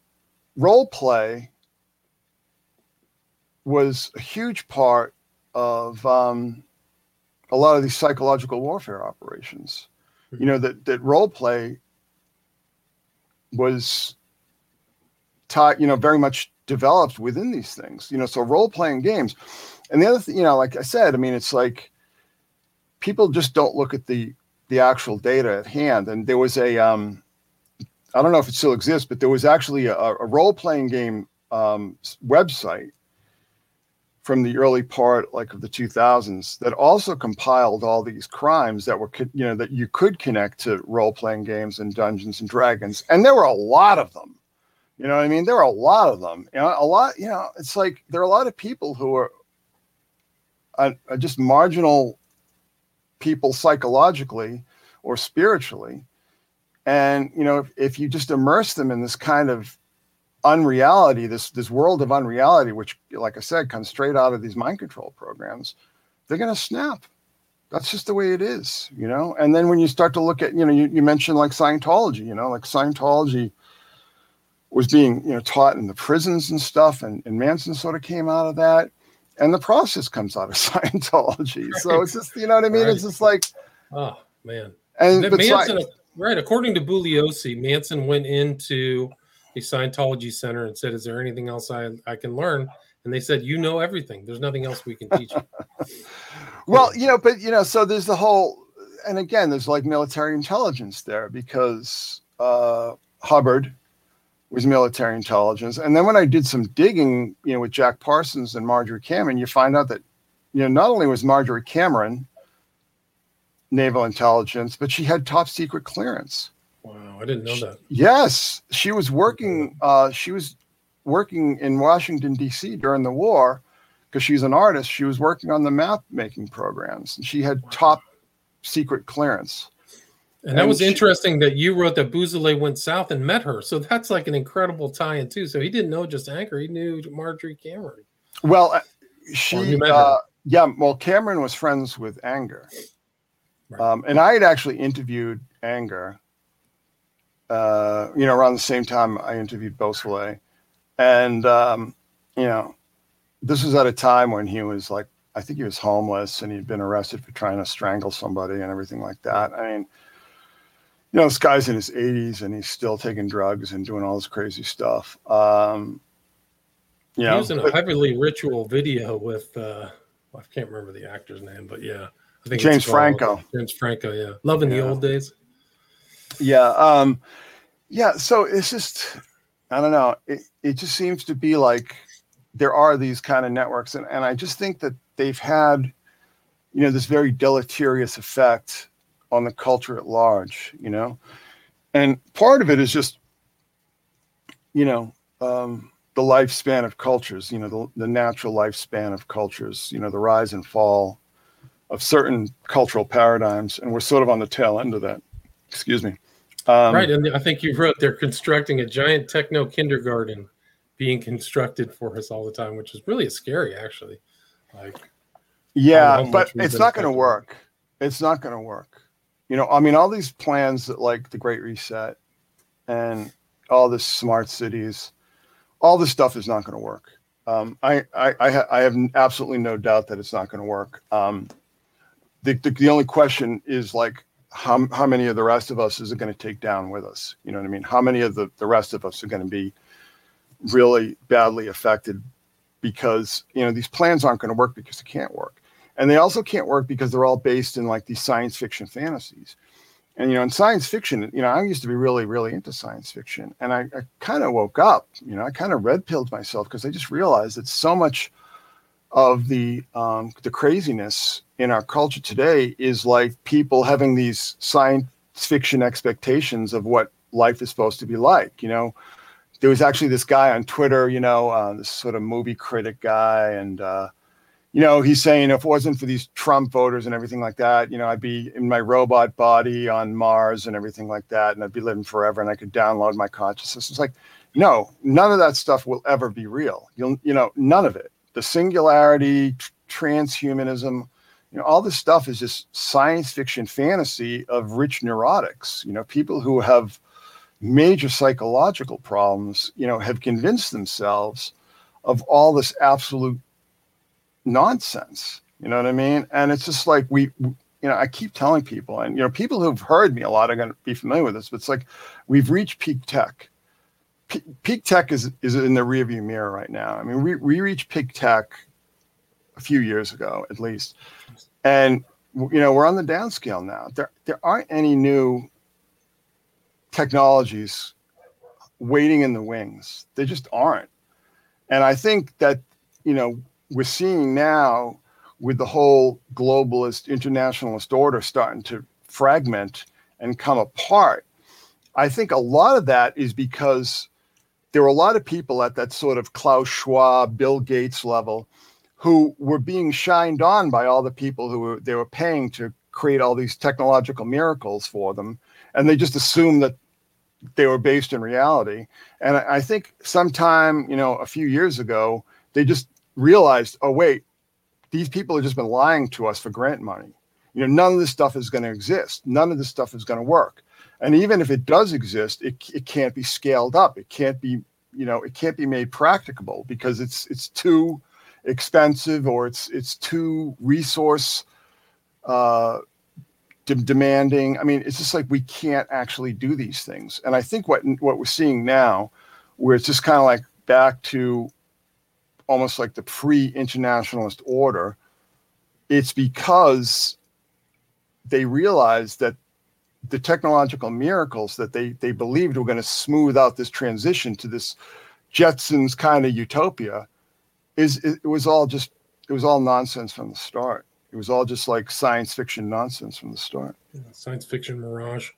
role play was a huge part of um, a lot of these psychological warfare operations. Mm-hmm. You know that that role play was taught, you know, very much developed within these things. You know, so role playing games, and the other thing, you know, like I said, I mean, it's like people just don't look at the the actual data at hand. And there was a um, I don't know if it still exists, but there was actually a, a role playing game um, website from the early part like of the 2000s that also compiled all these crimes that were you know that you could connect to role-playing games and dungeons and dragons and there were a lot of them. You know i mean? There were a lot of them. You know a lot you know it's like there are a lot of people who are, are, are just marginal people psychologically or spiritually. And you know if, if you just immerse them in this kind of unreality, this this world of unreality, which, like I said, comes straight out of these mind control programs, they're going to snap. That's just the way it is, you know. And then when you start to look at, you know, you, you mentioned like Scientology, you know, like Scientology was being, you know, taught in the prisons and stuff, and, and Manson sort of came out of that, and the process comes out of Scientology. Right. So it's just, you know what I mean? Right. It's just like, oh man. And Manson, right? According to Bugliosi, Manson went into a Scientology center and said, "Is there anything else I I can learn?" And they said, "You know everything. There's nothing else we can teach you." well, you know, but you know, so there's the whole, and again, there's like military intelligence there because uh, Hubbard was military intelligence, and then when I did some digging, you know, with Jack Parsons and Marjorie Cameron, you find out that, you know, not only was Marjorie Cameron naval intelligence, but she had top secret clearance. Wow, I didn't know that. Yes, she was working. Uh, she was working in Washington D.C. during the war because she's an artist. She was working on the map making programs, and she had wow. top secret clearance. And that was she, interesting that you wrote that Beausoleil went south and met her. So that's like an incredible tie-in too. So he didn't know just Anger; he knew Marjorie Cameron. Well, uh, she, uh, yeah. Well, Cameron was friends with Anger, right. um, and I had actually interviewed Anger uh, you know, around the same time I interviewed Beausoleil. And, um, you know, this was at a time when he was like, I think he was homeless and he'd been arrested for trying to strangle somebody and everything like that. I mean, you know, this guy's in his 80s and he's still taking drugs and doing all this crazy stuff. Um, you know, he was in a heavily ritual video with, uh, I can't remember the actor's name, but yeah, I think James Franco. James Franco, yeah. loving yeah. the old days. Yeah. Um, yeah. So it's just, I don't know. It, it just seems to be like there are these kind of networks. And, and I just think that they've had you know, this very deleterious effect on the culture at large, you know? And part of it is just, you know, um, the lifespan of cultures, you know, the, the natural lifespan of cultures, you know, the rise and fall of certain cultural paradigms. And we're sort of on the tail end of that. Excuse me. Um, right. And I think you wrote they're constructing a giant techno kindergarten being constructed for us all the time, which is really scary, actually. Like, yeah, but it's not going to work. It's not going to work. You know, I mean, all these plans that like the Great Reset and all the smart cities, all this stuff is not going to work. Um, I, I, I, ha- I, have absolutely no doubt that it's not going to work. Um, the, the, the only question is like, how, how many of the rest of us is it going to take down with us? You know what I mean? How many of the, the rest of us are going to be really badly affected because, you know, these plans aren't going to work because they can't work. And they also can't work because they're all based in like these science fiction fantasies. And, you know, in science fiction, you know, I used to be really, really into science fiction. And I, I kind of woke up, you know, I kind of red pilled myself because I just realized that so much of the um, the craziness in our culture today is like people having these science fiction expectations of what life is supposed to be like. You know, there was actually this guy on Twitter, you know, uh, this sort of movie critic guy, and uh, you know, he's saying if it wasn't for these Trump voters and everything like that, you know, I'd be in my robot body on Mars and everything like that, and I'd be living forever, and I could download my consciousness. It's like, no, none of that stuff will ever be real. You'll, you know, none of it. The singularity, transhumanism, you know, all this stuff is just science fiction fantasy of rich neurotics. You know, people who have major psychological problems, you know, have convinced themselves of all this absolute nonsense. You know what I mean? And it's just like we, you know, I keep telling people, and you know, people who've heard me a lot are going to be familiar with this. But it's like we've reached peak tech. Peak tech is is in the rearview mirror right now. I mean, we we reached peak tech a few years ago, at least, and you know, we're on the downscale now. There there aren't any new technologies waiting in the wings. They just aren't. And I think that you know we're seeing now with the whole globalist internationalist order starting to fragment and come apart, I think a lot of that is because there were a lot of people at that sort of Klaus Schwab, Bill Gates level who were being shined on by all the people who were, they were paying to create all these technological miracles for them. And they just assumed that they were based in reality. And I, I think sometime, you know, a few years ago, they just realized, oh wait, these people have just been lying to us for grant money. You know, none of this stuff is going to exist. None of this stuff is going to work. And even if it does exist, it, it can't be scaled up. It can't be, you know, it can't be made practicable because it's it's too expensive or it's it's too resource uh, de- demanding. I mean, it's just like we can't actually do these things. And I think what what we're seeing now, where it's just kind of like back to almost like the pre-internationalist order it's because they realized that the technological miracles that they they believed were going to smooth out this transition to this jetsons kind of utopia is it, was all just it was all nonsense from the start. It was all just like science fiction nonsense from the start. Yeah, science fiction mirage.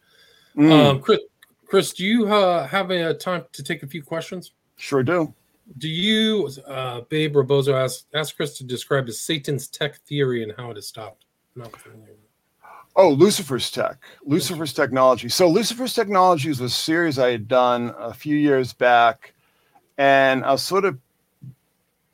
Mm. um, chris chris do you uh, have a time to take a few questions? Sure do. Do you, uh, Bebe Rebozo asked, ask Chris to describe the Satan's tech theory and how it is stopped? Oh, Lucifer's Tech, Lucifer's Technology. So, Lucifer's Technologies was a series I had done a few years back, and I was sort of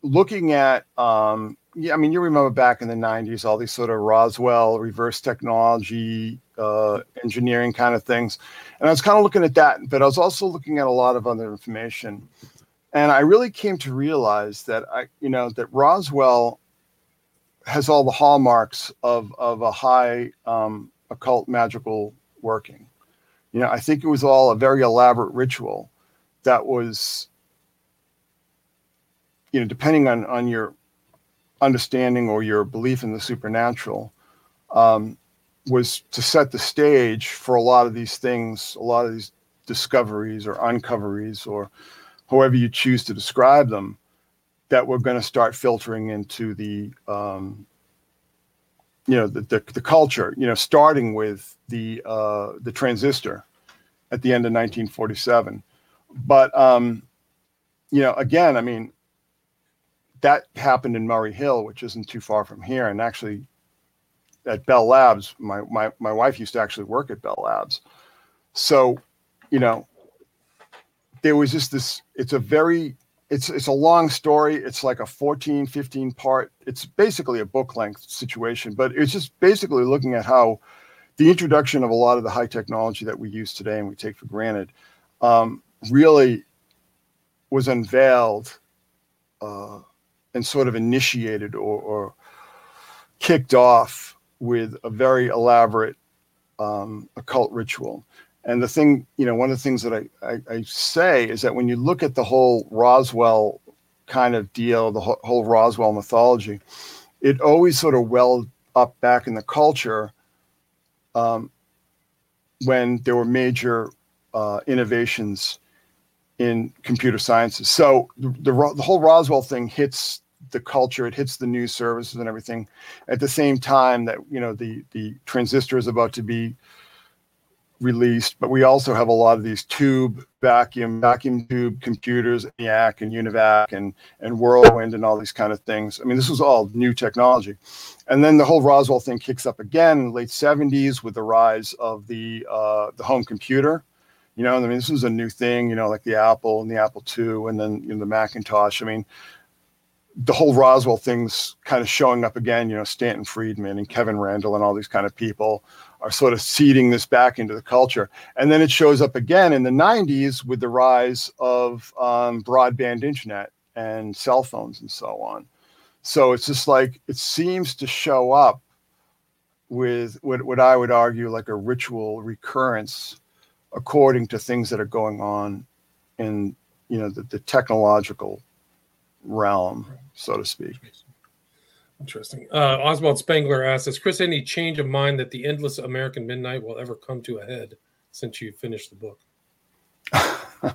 looking at, um, yeah, I mean, you remember back in the 90s, all these sort of Roswell reverse technology, uh, engineering kind of things. And I was kind of looking at that, but I was also looking at a lot of other information and I really came to realize that I, you know, that Roswell has all the hallmarks of of a high um, occult magical working. You know, I think it was all a very elaborate ritual that was, you know, depending on on your understanding or your belief in the supernatural, um, was to set the stage for a lot of these things, a lot of these discoveries or uncoveries or however you choose to describe them, that we're going to start filtering into the um, you know the, the, the culture you know starting with the uh, the transistor at the end of 1947 but um, you know again i mean that happened in murray hill which isn't too far from here. And actually at bell labs my, my my wife used to actually work at bell labs. So you know there was just this it's a very it's it's a long story. It's like a 14 15 part it's basically a book length situation but it's just basically looking at how the introduction of a lot of the high technology that we use today and we take for granted um, really was unveiled uh, and sort of initiated or, or, kicked off with a very elaborate um, occult ritual and the thing, you know, one of the things that I, I, I, say is that when you look at the whole Roswell kind of deal, the whole, Roswell mythology, it always sort of welled up back in the culture um, when there were major uh, innovations in computer sciences. So the, the, the whole Roswell thing hits the culture, it hits the news services and everything at the same time that, you know, the, the transistor is about to be released, but we also have a lot of these tube vacuum vacuum tube computers, ENIAC and UNIVAC and and Whirlwind and all these kind of things. I mean, this was all new technology, and then the whole Roswell thing kicks up again in the late '70s with the rise of the uh, the home computer. You know, I mean, this was a new thing. You know, like the Apple and the Apple II, and then you know, the Macintosh. I mean, the whole Roswell thing's kind of showing up again. You know, Stanton Friedman and Kevin Randle and all these kind of people are sort of seeding this back into the culture. And then it shows up again in the 90s with the rise of um, broadband internet and cell phones and so on. So it's just like it seems to show up with what, what I would argue like a ritual recurrence according to things that are going on in you know the, the technological realm, so to speak. Interesting. Uh, Oswald Spengler asks, "Has Chris any change of mind that the endless American midnight will ever come to a head since you finished the book?" uh,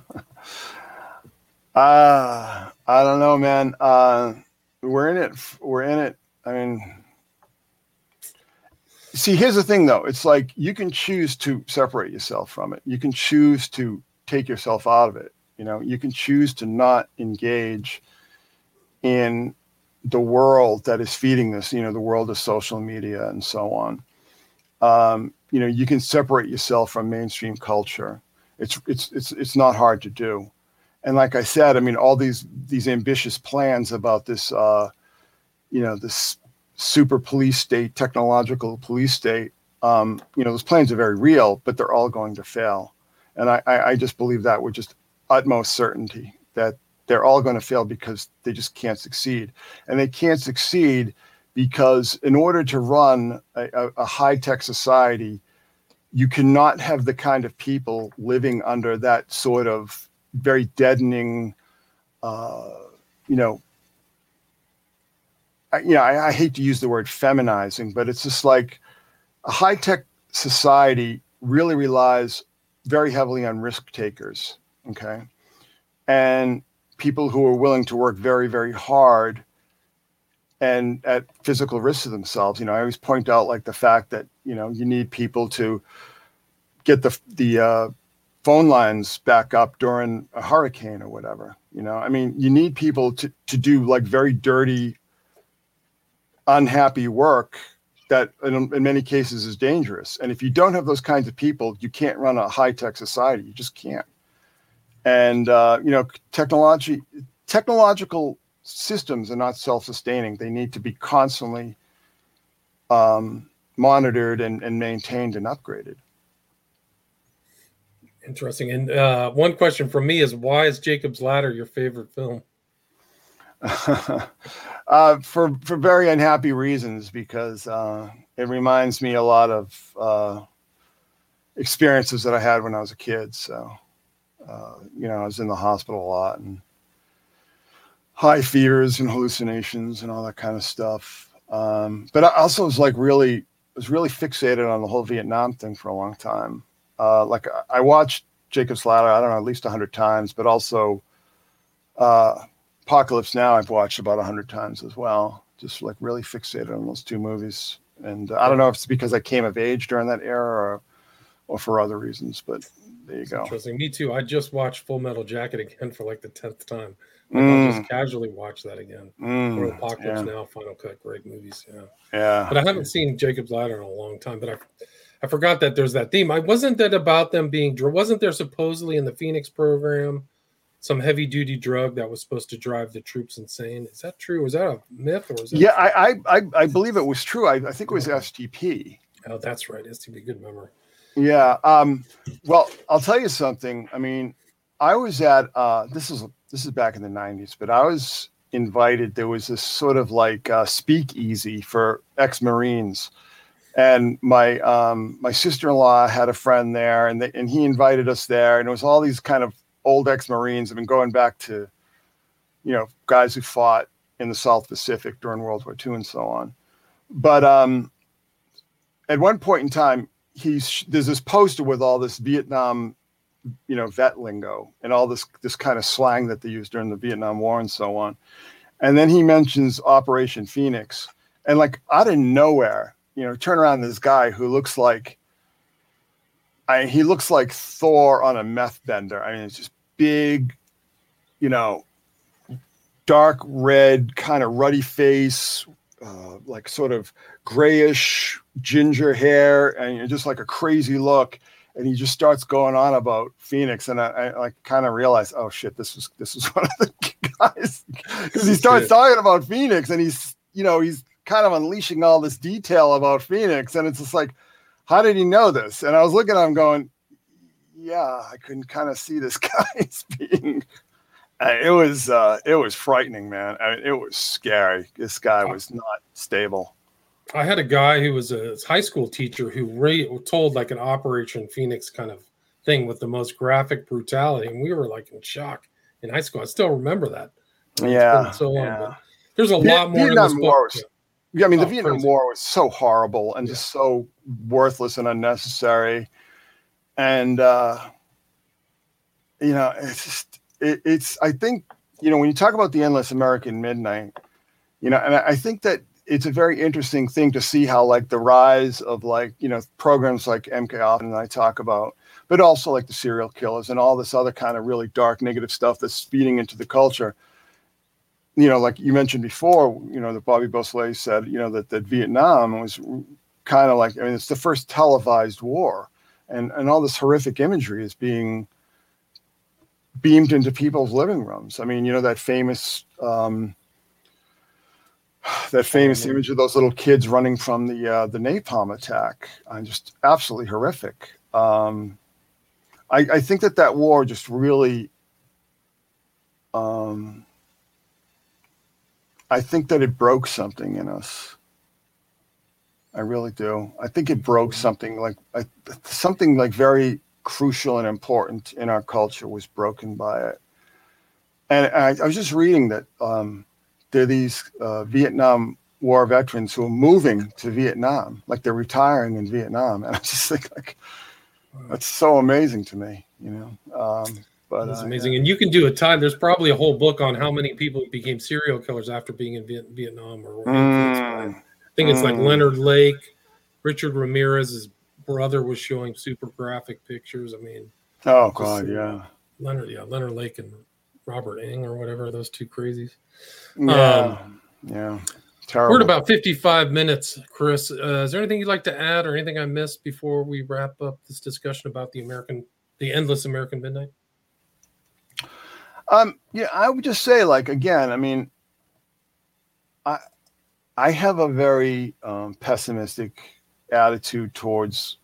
I don't know, man. Uh, we're in it. We're in it. I mean, see, here's the thing, though. It's like you can choose to separate yourself from it. You can choose to take yourself out of it. You know, you can choose to not engage in the world that is feeding this, you know, the world of social media and so on. Um, you know, you can separate yourself from mainstream culture. It's it's it's it's not hard to do. And like I said, I mean, all these these ambitious plans about this, uh, you know, this super police state, technological police state. Um, you know, those plans are very real, but they're all going to fail. And I, I, I just believe that with just utmost certainty that they're all going to fail because they just can't succeed. And they can't succeed because in order to run a, a high tech society, you cannot have the kind of people living under that sort of very deadening, uh, you know, I, you know, I, I hate to use the word feminizing, but it's just like a high tech society really relies very heavily on risk takers. Okay. And people who are willing to work very, very hard and at physical risk to themselves. You know, I always point out like the fact that, you know, you need people to get the, the, uh, phone lines back up during a hurricane or whatever. You know, I mean, you need people to, to do like very dirty, unhappy work that in, in, many cases is dangerous. And if you don't have those kinds of people, you can't run a high tech society. You just can't and uh, you know technology technological systems are not self-sustaining. They need to be constantly um, monitored and, and, maintained and upgraded. Interesting. And uh, one question from me is why is jacob's ladder your favorite film? Uh, for for very unhappy reasons because uh, it reminds me a lot of uh, experiences that i had when i was a kid so uh, you know, I was in the hospital a lot and high fevers and hallucinations and all that kind of stuff. Um, but I also was like really was really fixated on the whole Vietnam thing for a long time. Uh, like I watched Jacob's Ladder, I don't know, at least hundred times, but also uh, Apocalypse Now I've watched about hundred times as well. Just like really fixated on those two movies. And uh, I don't know if it's because I came of age during that era or, or for other reasons, but there you go. Interesting. Me too. I just watched Full Metal Jacket again for like the tenth time. Like mm. I'll just casually watch that again. Mm, Apocalypse yeah. Now, Final Cut, great movies. Yeah. Yeah. But I haven't seen Jacob's Ladder in a long time. But I, I forgot that there's that theme. I wasn't that about them being. Wasn't there supposedly in the Phoenix program some heavy duty drug that was supposed to drive the troops insane? Is that true? Was that a myth or was that? Yeah, I, I I believe it was true. I, I think it was STP. Oh, that's right. STP. Good memory. Yeah. Um. Well, I'll tell you something. I mean, I was at. Uh, this is this is back in the 90s, but I was invited. There was this sort of like uh, speakeasy for ex Marines. And my um, my sister in law had a friend there, and they, and he invited us there, and it was all these kind of old ex Marines. I've been going back to, you know, guys who fought in the South Pacific during World War II and so on. But um, at one point in time, he's there's this poster with all this Vietnam you know vet lingo and all this this kind of slang that they used during the Vietnam War and so on. And then he mentions Operation Phoenix, and like out of nowhere, you know, turn around this guy who looks like, I he looks like Thor on a meth bender. I mean, it's just big, you know, dark red, kind of ruddy face, uh, like sort of grayish ginger hair, and just like a crazy look and he just starts going on about Phoenix, and I, I like kind of realize, oh shit, this was this was one of the guys because he starts talking about Phoenix, and he's you know he's kind of unleashing all this detail about Phoenix, and it's just like, how did he know this? And I was looking at him going, yeah, I can kind of see this guy being. Uh, it was uh, it was frightening, man. I mean, it was scary. This guy was not stable. I had a guy who was a high school teacher who re- told like an Operation Phoenix kind of thing with the most graphic brutality, and we were like in shock in high school. I still remember that. Yeah, so long. Yeah. there's a lot more Vietnam War was, yeah, I mean, oh, the Vietnam crazy. War was so horrible and yeah. just so worthless and unnecessary, and uh, you know, it's just it, it's. I think you know when you talk about the endless American midnight, you know, and I, I think that it's a very interesting thing to see how like the rise of like you know programs like MK Ultra and I talk about, but also like the serial killers and all this other kind of really dark negative stuff that's feeding into the culture. You know, like you mentioned before, you know that Bobby Beausoleil said, you know that that Vietnam was kind of like I mean it's the first televised war, and and all this horrific imagery is being beamed into people's living rooms. I mean, you know that famous. Um, that famous image of those little kids running from the uh, the napalm attack, uh, just absolutely horrific. Um, I, I, think that that war just really, um, I think that it broke something in us. I really do. I think it broke something like I, something like very crucial and important in our culture was broken by it. And I, I was just reading that. Um, there are these uh, Vietnam War veterans who are moving to Vietnam, like they're retiring in Vietnam, and I just think like that's so amazing to me, you know. Um, but that's uh, amazing, yeah. and you can do a time. There's probably a whole book on how many people became serial killers after being in Viet- Vietnam, or mm, I think it's mm. like Leonard Lake, Richard Ramirez's brother was showing super graphic pictures. I mean, oh god, yeah, Leonard, yeah, Leonard Lake and Robert Ng or whatever those two crazies. Yeah. Um, yeah. Terrible. We're at about 55 minutes, Chris. Uh, is there anything you'd like to add or anything I missed before we wrap up this discussion about the American, the endless American midnight? Um, yeah, I would just say, like, again, I mean, I, I have a very um, pessimistic attitude towards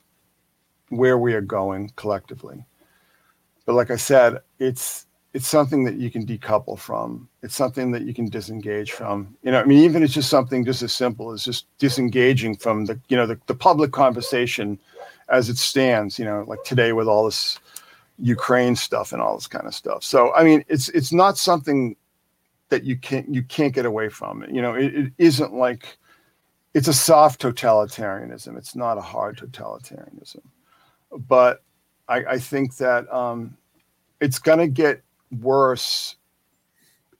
where we are going collectively. But like I said, it's it's something that you can decouple from. It's something that you can disengage from. You know, I mean, even it's just something just as simple as just disengaging from the, you know, the, the public conversation as it stands, you know, like today with all this Ukraine stuff and all this kind of stuff. So, I mean, it's, it's not something that you can't, you can't get away from. You know, it, it isn't like, it's a soft totalitarianism. It's not a hard totalitarianism. But I, I think that um, it's going to get worse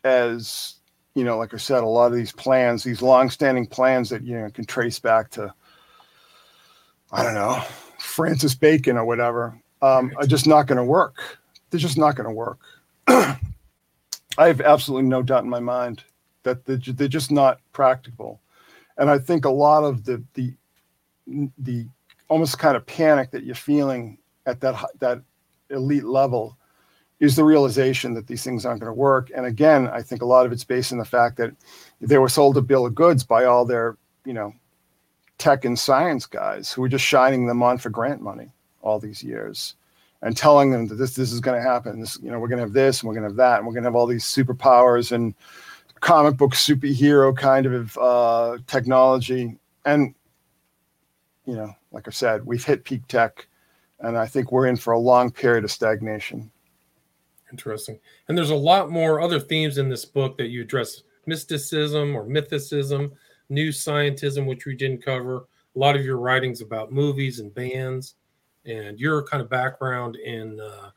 as you know like i said a lot of these plans these long-standing plans that you know can trace back to I don't know, Francis Bacon or whatever, um, are just not going to work. They're just not going to work. I have absolutely no doubt in my mind that they're, they're just not practical. And I think a lot of the the the almost kind of panic that you're feeling at that that elite level is the realization that these things aren't going to work. And again, I think a lot of it's based on the fact that they were sold a bill of goods by all their, you know, tech and science guys who were just shining them on for grant money all these years and telling them that this this is going to happen. This, you know, we're going to have this and we're going to have that and we're going to have all these superpowers and comic book superhero kind of uh, technology. And you know, like I said, we've hit peak tech, and I think we're in for a long period of stagnation. Interesting. And there's a lot more other themes in this book that you address mysticism or mythicism, new scientism, which we didn't cover. A lot of your writings about movies and bands, and your kind of background in uh,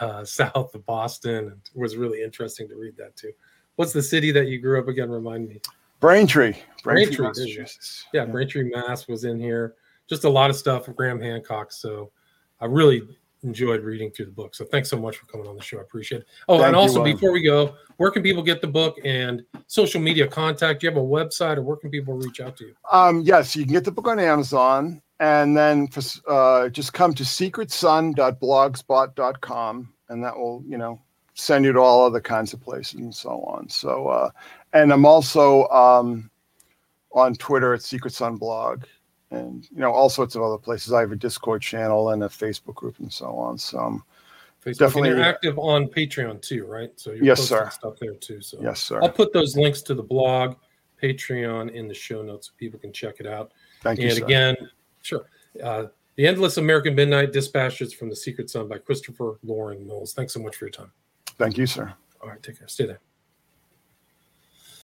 uh, south of Boston was really interesting to read that too. What's the city that you grew up again? Remind me. Braintree. Braintree, Braintree yeah, yeah, Braintree, Mass was in here. Just a lot of stuff of Graham Hancock. So I really enjoyed reading through the book. So thanks so much for coming on the show. I appreciate it. Oh, Thank and also you, before we go, where can people get the book and social media contact? Do you have a website or where can people reach out to you? Um, yes, you can get the book on Amazon and then for, uh, just come to secretsun.blogspot.com and that will, you know, send you to all other kinds of places and so on. So, uh, and I'm also um, on Twitter at Secret Sun Blog and you know all sorts of other places. I have a Discord channel and a Facebook group and so on. So I'm Facebook. definitely and you're active on Patreon too, right? So you're yes, sir. Stuff there too. So yes, sir. I'll put those links to the blog, Patreon in the show notes so people can check it out. Thank and you. And again, sure. Uh, the Endless American Midnight Dispatches from the Secret Sun by Christopher Loring Knowles. Thanks so much for your time. Thank you, sir. All right, take care. Stay there.